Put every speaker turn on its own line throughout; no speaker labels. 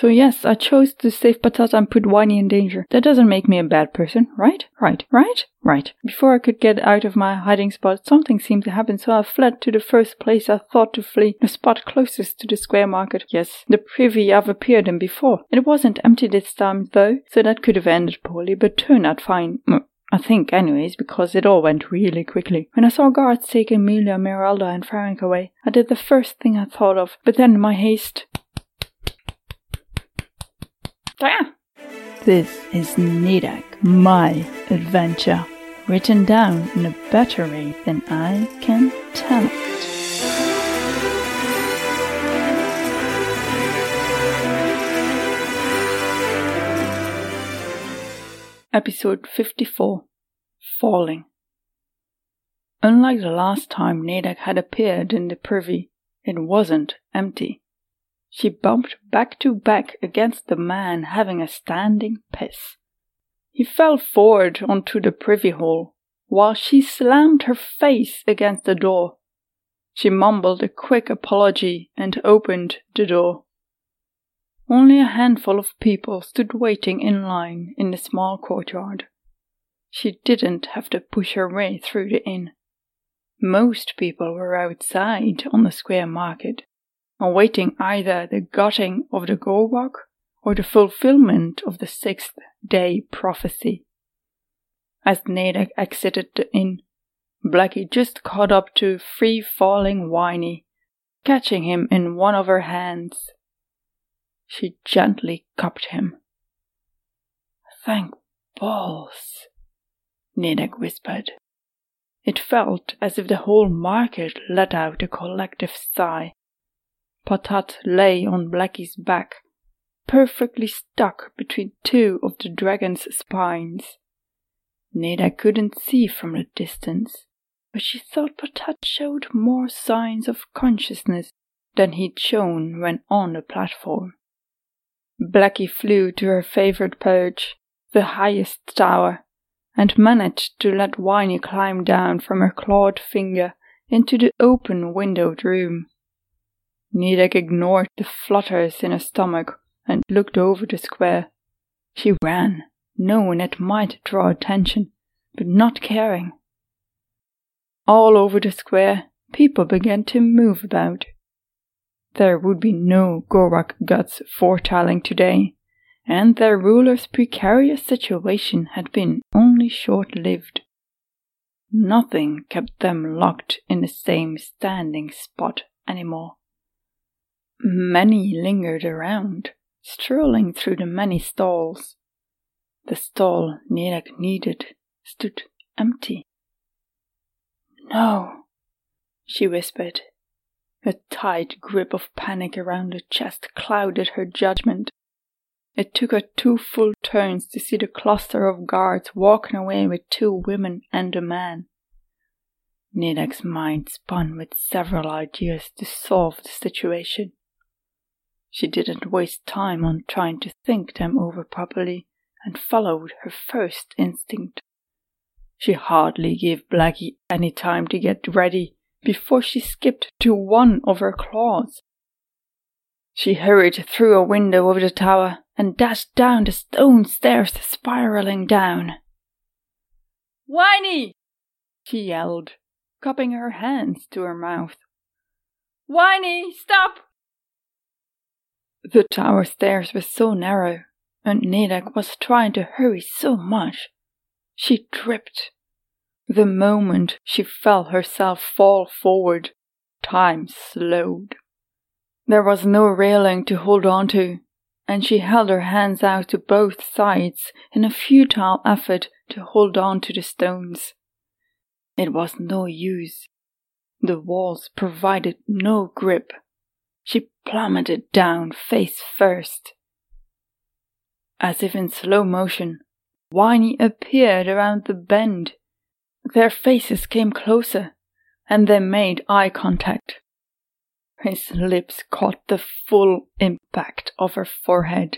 So yes, I chose to save Patata and put Whiny in danger. That doesn't make me a bad person, right? Right, right, right. Before I could get out of my hiding spot, something seemed to happen, so I fled to the first place I thought to flee, the spot closest to the square market. Yes, the privy I've appeared in before. It wasn't empty this time, though, so that could have ended poorly, but turned out fine. Mm, I think, anyways, because it all went really quickly. When I saw guards taking Amelia, Meralda, and Frank away, I did the first thing I thought of, but then my haste,
there. This is Nedek, my adventure, written down in a better way than I can tell it.
Episode 54 Falling. Unlike the last time Nedek had appeared in the privy, it wasn't empty. She bumped back to back against the man having a standing piss. He fell forward onto the privy hall, while she slammed her face against the door. She mumbled a quick apology and opened the door. Only a handful of people stood waiting in line in the small courtyard. She didn't have to push her way through the inn. Most people were outside on the square market, awaiting either the gutting of the Gorbok or the fulfillment of the sixth day prophecy. As Nedek exited the inn, Blackie just caught up to free falling Whiny, catching him in one of her hands. She gently cupped him. Thank balls, Nedek whispered. It felt as if the whole market let out a collective sigh. Patat lay on Blackie's back, perfectly stuck between two of the dragon's spines. Neda couldn't see from the distance, but she thought Patat showed more signs of consciousness than he'd shown when on the platform. Blackie flew to her favorite perch, the highest tower, and managed to let Whiny climb down from her clawed finger into the open windowed room. Nedek ignored the flutters in her stomach and looked over the square. She ran, knowing it might draw attention, but not caring. All over the square, people began to move about. There would be no Gorak guts foretelling today, and their ruler's precarious situation had been only short lived. Nothing kept them locked in the same standing spot anymore. Many lingered around, strolling through the many stalls. The stall Nedek needed stood empty. No, she whispered. A tight grip of panic around her chest clouded her judgment. It took her two full turns to see the cluster of guards walking away with two women and a man. Nedek's mind spun with several ideas to solve the situation. She didn't waste time on trying to think them over properly and followed her first instinct. She hardly gave Blackie any time to get ready before she skipped to one of her claws. She hurried through a window of the tower and dashed down the stone stairs, spiraling down. Whiny! she yelled, cupping her hands to her mouth. Whiny, stop! The tower stairs were so narrow, and Nedek was trying to hurry so much. She tripped. The moment she felt herself fall forward, time slowed. There was no railing to hold on to, and she held her hands out to both sides in a futile effort to hold on to the stones. It was no use. The walls provided no grip. She plummeted down face first. As if in slow motion, Whiny appeared around the bend. Their faces came closer, and they made eye contact. His lips caught the full impact of her forehead.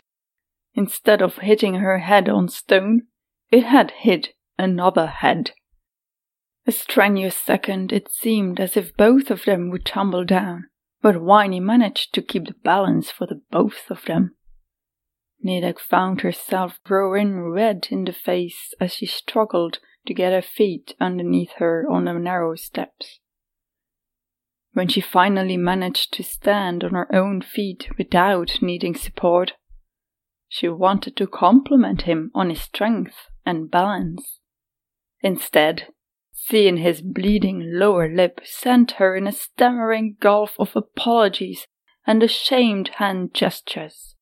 Instead of hitting her head on stone, it had hit another head. A strenuous second, it seemed as if both of them would tumble down but Whiny managed to keep the balance for the both of them. Nedek found herself growing red in the face as she struggled to get her feet underneath her on the narrow steps. When she finally managed to stand on her own feet without needing support, she wanted to compliment him on his strength and balance. Instead, seeing his bleeding lower lip sent her in a stammering gulf of apologies and ashamed hand gestures.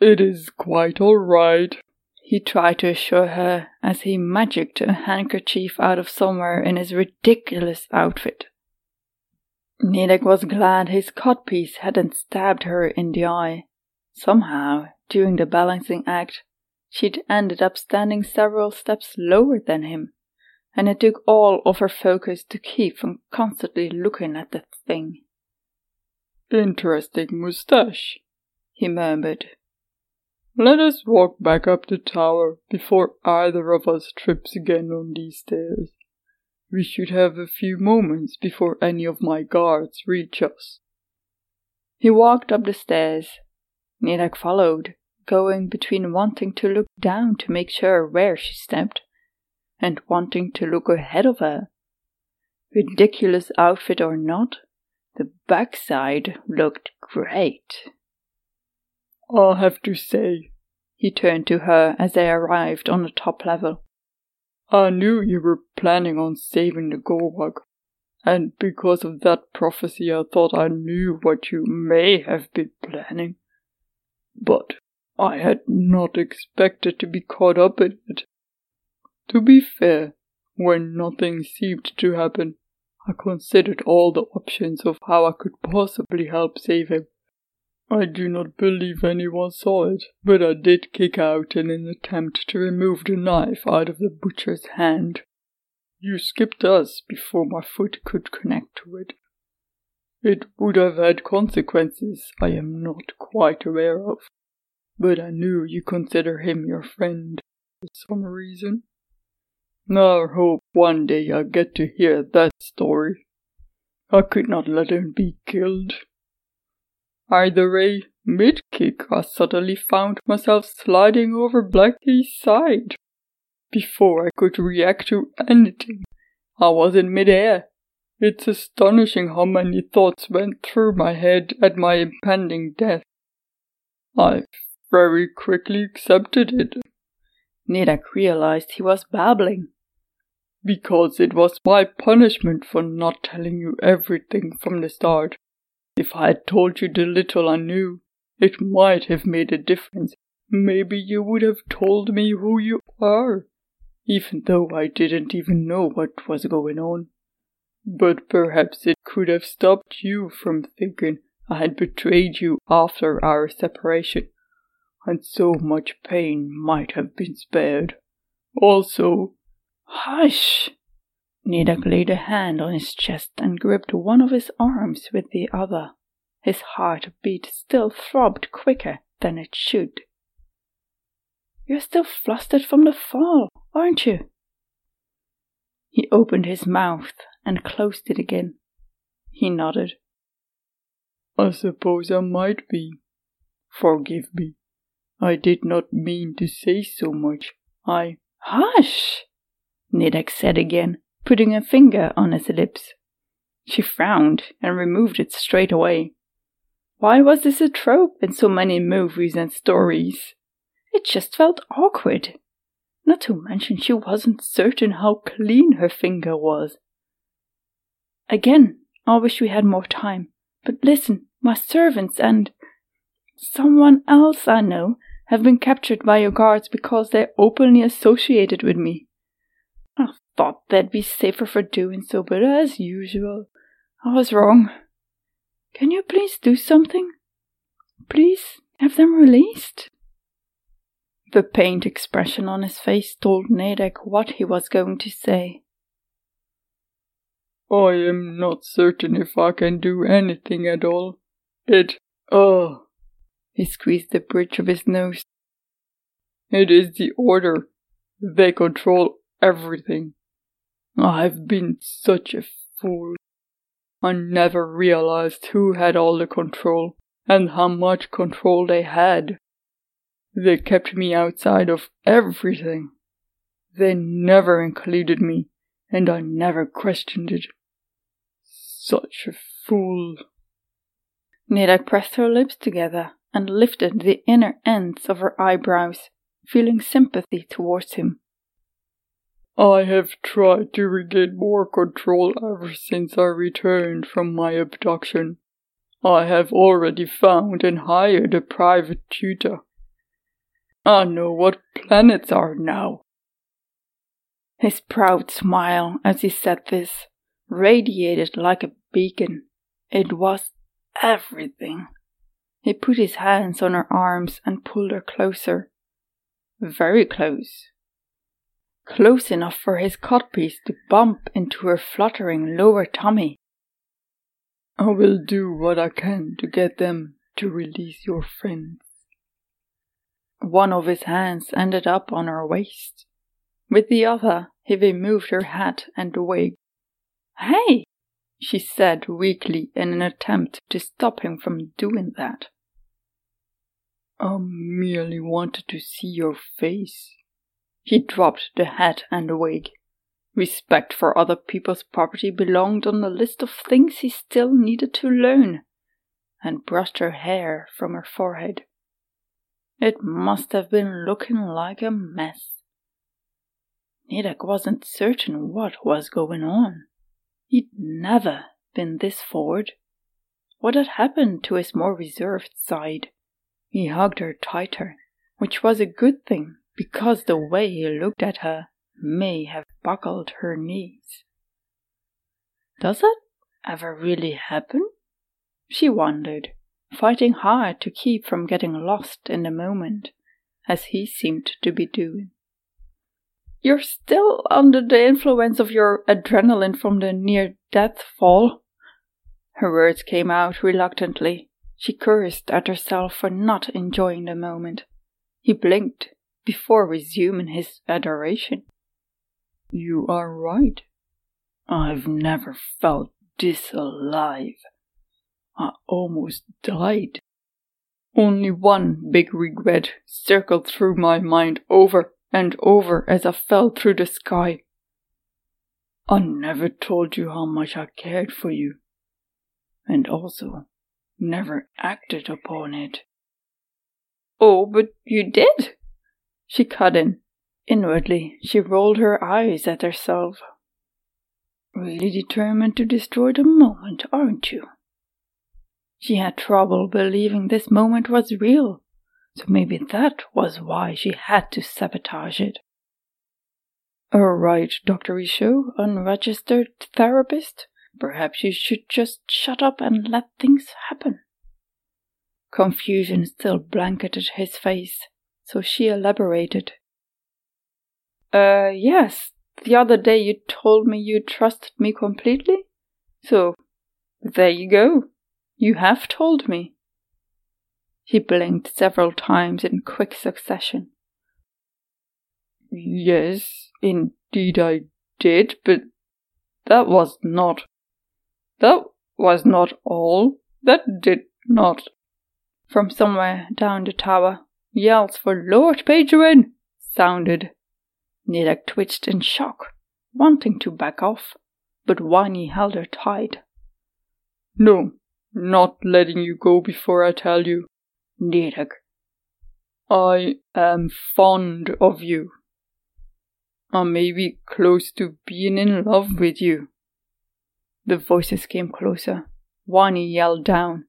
It is quite all right,
he tried to assure her as he magicked a handkerchief out of somewhere in his ridiculous outfit. Nedek was glad his codpiece hadn't stabbed her in the eye. Somehow, during the balancing act, she'd ended up standing several steps lower than him, and it took all of her focus to keep from constantly looking at the thing.
Interesting moustache, he murmured. Let us walk back up the tower before either of us trips again on these stairs. We should have a few moments before any of my guards reach us.
He walked up the stairs. Nedek followed, going between wanting to look down to make sure where she stepped and wanting to look ahead of her. Ridiculous outfit or not, the backside looked great.
I'll have to say,
he turned to her as they arrived on the top level.
I knew you were planning on saving the Gorwag, and because of that prophecy I thought I knew what you may have been planning. But I had not expected to be caught up in it. To be fair, when nothing seemed to happen, I considered all the options of how I could possibly help save him. I do not believe anyone saw it, but I did kick out in an attempt to remove the knife out of the butcher's hand. You skipped us before my foot could connect to it. It would have had consequences I am not quite aware of, but I knew you consider him your friend for some reason. I hope one day I get to hear that story. I could not let him be killed. Either way, mid kick, I suddenly found myself sliding over Blackie's side. Before I could react to anything, I was in midair. It's astonishing how many thoughts went through my head at my impending death. I very quickly accepted it.
Nedek realized he was babbling.
Because it was my punishment for not telling you everything from the start. If I had told you the little I knew, it might have made a difference. Maybe you would have told me who you are, even though I didn't even know what was going on. But perhaps it could have stopped you from thinking I had betrayed you after our separation, and so much pain might have been spared. Also,
hush! Nedek laid a hand on his chest and gripped one of his arms with the other. His heartbeat still throbbed quicker than it should. You're still flustered from the fall, aren't you? He opened his mouth and closed it again. He nodded.
I suppose I might be. Forgive me. I did not mean to say so much. I.
Hush! Nedek said again, putting a finger on his lips. She frowned and removed it straight away. Why was this a trope in so many movies and stories? It just felt awkward. Not to mention she wasn't certain how clean her finger was. Again, I wish we had more time. But listen, my servants and someone else I know have been captured by your guards because they're openly associated with me. Thought they'd be safer for doing so, but as usual, I was wrong. Can you please do something? Please have them released? The pained expression on his face told Nedek what he was going to say.
I am not certain if I can do anything at all. It, oh.
He squeezed the bridge of his nose.
It is the order. They control everything. I've been such a fool. I never realized who had all the control and how much control they had. They kept me outside of everything. They never included me, and I never questioned it. Such a fool.
Neda pressed her lips together and lifted the inner ends of her eyebrows, feeling sympathy towards him.
I have tried to regain more control ever since I returned from my abduction. I have already found and hired a private tutor. I know what planets are now.
His proud smile as he said this radiated like a beacon. It was everything. He put his hands on her arms and pulled her closer. Very close. Close enough for his codpiece to bump into her fluttering lower tummy.
I will do what I can to get them to release your friends.
One of his hands ended up on her waist. With the other, he removed her hat and wig. Hey, she said weakly in an attempt to stop him from doing that.
I merely wanted to see your face.
He dropped the hat and the wig. Respect for other people's property belonged on the list of things he still needed to learn, and brushed her hair from her forehead. It must have been looking like a mess. Nedek wasn't certain what was going on. He'd never been this forward. What had happened to his more reserved side? He hugged her tighter, which was a good thing because the way he looked at her may have buckled her knees. Does that ever really happen? She wondered, fighting hard to keep from getting lost in the moment, as he seemed to be doing. You're still under the influence of your adrenaline from the near death fall. Her words came out reluctantly. She cursed at herself for not enjoying the moment. He blinked before resuming his adoration.
You are right. I've never felt this alive. I almost died. Only one big regret circled through my mind over and over as I fell through the sky. I never told you how much I cared for you, and also never acted upon it.
Oh, but you did, she cut in. Inwardly, she rolled her eyes at herself. Really determined to destroy the moment, aren't you? She had trouble believing this moment was real so maybe that was why she had to sabotage it. Alright, Dr. Isho, unregistered therapist, perhaps you should just shut up and let things happen. Confusion still blanketed his face, so she elaborated. Uh, yes, the other day you told me you trusted me completely. So, there you go. You have told me. He blinked several times in quick succession.
Yes, indeed I did, but that was not. That was not all. That did not.
From somewhere down the tower, yells for Lord Pagerin sounded. Nedek twitched in shock, wanting to back off, but Whiny held her tight.
No, not letting you go before I tell you. Nedek, I am fond of you. I may be close to being in love with you.
The voices came closer. Whiny yelled down.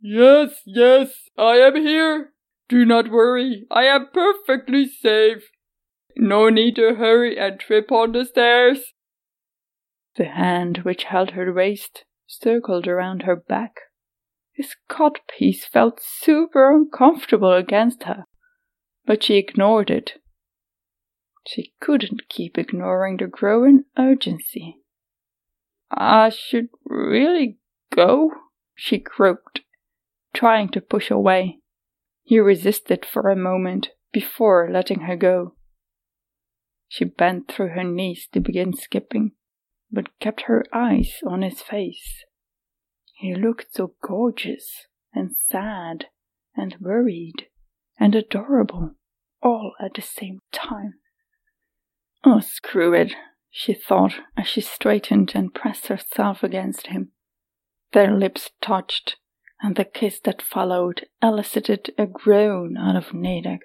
Yes, yes, I am here. Do not worry, I am perfectly safe. No need to hurry and trip on the stairs.
The hand which held her waist circled around her back. His codpiece felt super uncomfortable against her, but she ignored it. She couldn't keep ignoring the growing urgency. I should really go, she croaked, trying to push away. He resisted for a moment before letting her go. She bent through her knees to begin skipping, but kept her eyes on his face. He looked so gorgeous and sad and worried, and adorable, all at the same time. Oh, screw it, she thought as she straightened and pressed herself against him. Their lips touched, and the kiss that followed elicited a groan out of Nedek.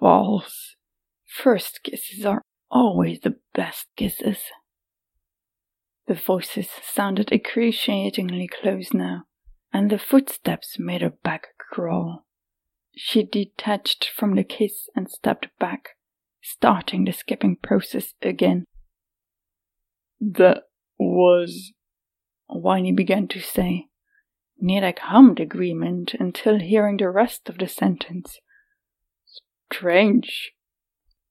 Balls. First kisses are always the best kisses. The voices sounded excruciatingly close now, and the footsteps made her back crawl. She detached from the kiss and stepped back, starting the skipping process again.
That was.
Whiny began to say. Nedek hummed agreement until hearing the rest of the sentence.
Strange.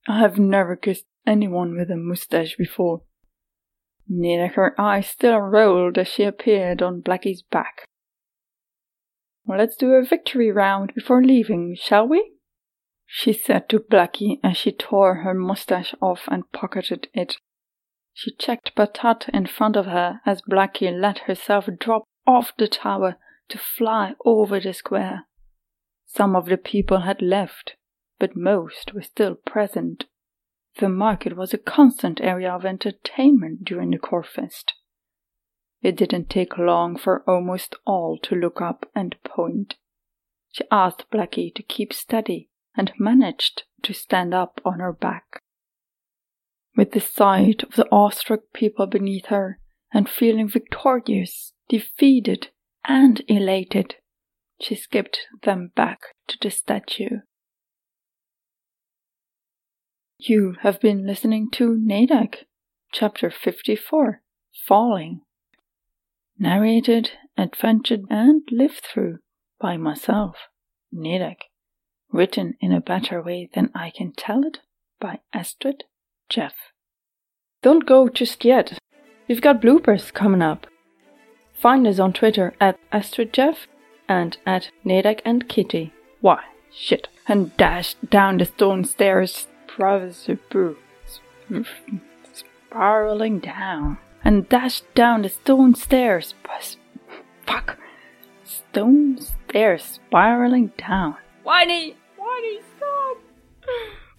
I have never kissed anyone with a mustache before.
Neither her eyes still rolled as she appeared on Blackie's back. Well, let's do a victory round before leaving, shall we? She said to Blackie as she tore her mustache off and pocketed it. She checked Patat in front of her as Blackie let herself drop off the tower to fly over the square. Some of the people had left, but most were still present. The market was a constant area of entertainment during the Corfest. It didn't take long for almost all to look up and point. She asked Blackie to keep steady and managed to stand up on her back. With the sight of the awestruck people beneath her, and feeling victorious, defeated, and elated, she skipped them back to the statue. You have been listening to Nedek, Chapter 54 Falling. Narrated, adventured, and lived through by myself, Nedek. Written in a better way than I can tell it by Astrid Jeff. Don't go just yet. We've got bloopers coming up. Find us on Twitter at AstridJeff and at Nedek and Kitty. Why, shit. And dash down the stone stairs Professor Boo spiraling down and dashed down the stone stairs. Fuck. Stone stairs spiraling down. Whiny! Whiny, stop!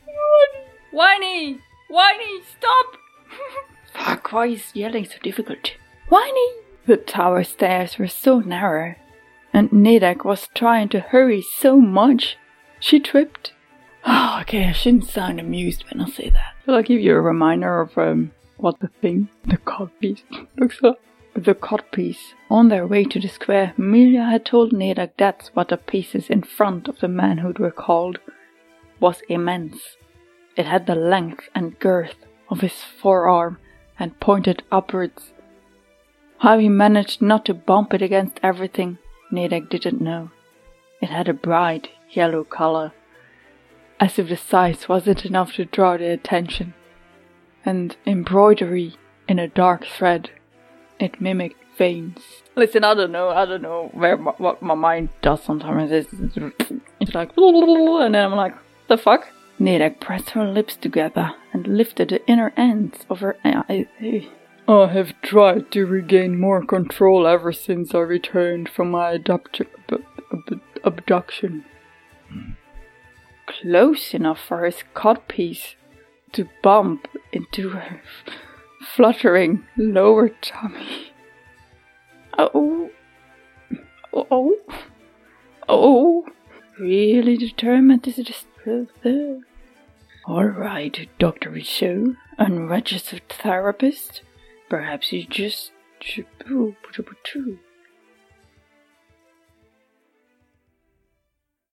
Whiny! Whiny! Whiny, stop! Fuck, why is yelling so difficult? Whiny! The tower stairs were so narrow, and Nedek was trying to hurry so much, she tripped Oh, okay, I shouldn't sound amused when I say that. I'll give you a reminder of um, what the thing, the codpiece, looks like. The codpiece. On their way to the square, Milia had told Nedek that's what the pieces in front of the manhood were called. Was immense. It had the length and girth of his forearm and pointed upwards. How he managed not to bump it against everything, Nedek didn't know. It had a bright yellow color as if the size wasn't enough to draw the attention. And embroidery in a dark thread. It mimicked veins. Listen, I don't know, I don't know where my, what my mind does sometimes. It's, it's like, and then I'm like, the fuck? Nedek pressed her lips together and lifted the inner ends of her eyes.
I have tried to regain more control ever since I returned from my abduction. abduction
close enough for his codpiece to bump into her fluttering lower tummy. Oh, oh, oh, really determined to disprove there. All right, Dr. Richaud, unregistered therapist. Perhaps you just